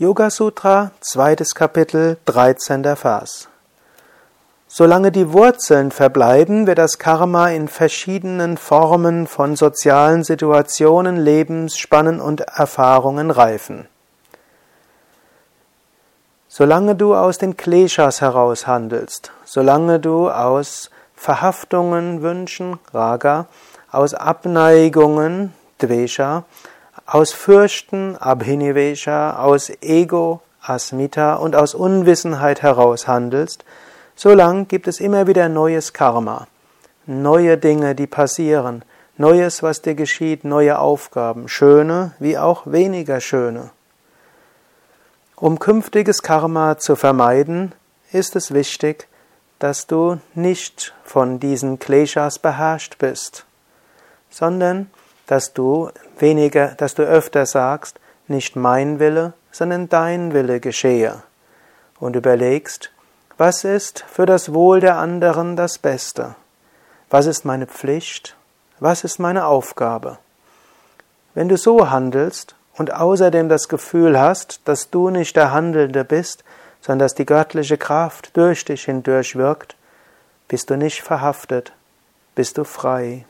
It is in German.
Yoga Sutra, zweites Kapitel, 13. Vers. Solange die Wurzeln verbleiben, wird das Karma in verschiedenen Formen von sozialen Situationen, Lebensspannen und Erfahrungen reifen. Solange du aus den Kleshas heraus handelst, solange du aus Verhaftungen, Wünschen, Raga, aus Abneigungen, Dvesha, aus Fürchten, Abhinivesha, aus Ego, Asmita und aus Unwissenheit heraus handelst, solang gibt es immer wieder neues Karma, neue Dinge, die passieren, Neues, was dir geschieht, neue Aufgaben, schöne wie auch weniger schöne. Um künftiges Karma zu vermeiden, ist es wichtig, dass du nicht von diesen Kleshas beherrscht bist, sondern dass du weniger, dass du öfter sagst, nicht mein Wille, sondern dein Wille geschehe. Und überlegst, was ist für das Wohl der anderen das Beste? Was ist meine Pflicht? Was ist meine Aufgabe? Wenn du so handelst und außerdem das Gefühl hast, dass du nicht der Handelnde bist, sondern dass die göttliche Kraft durch dich hindurch wirkt, bist du nicht verhaftet, bist du frei.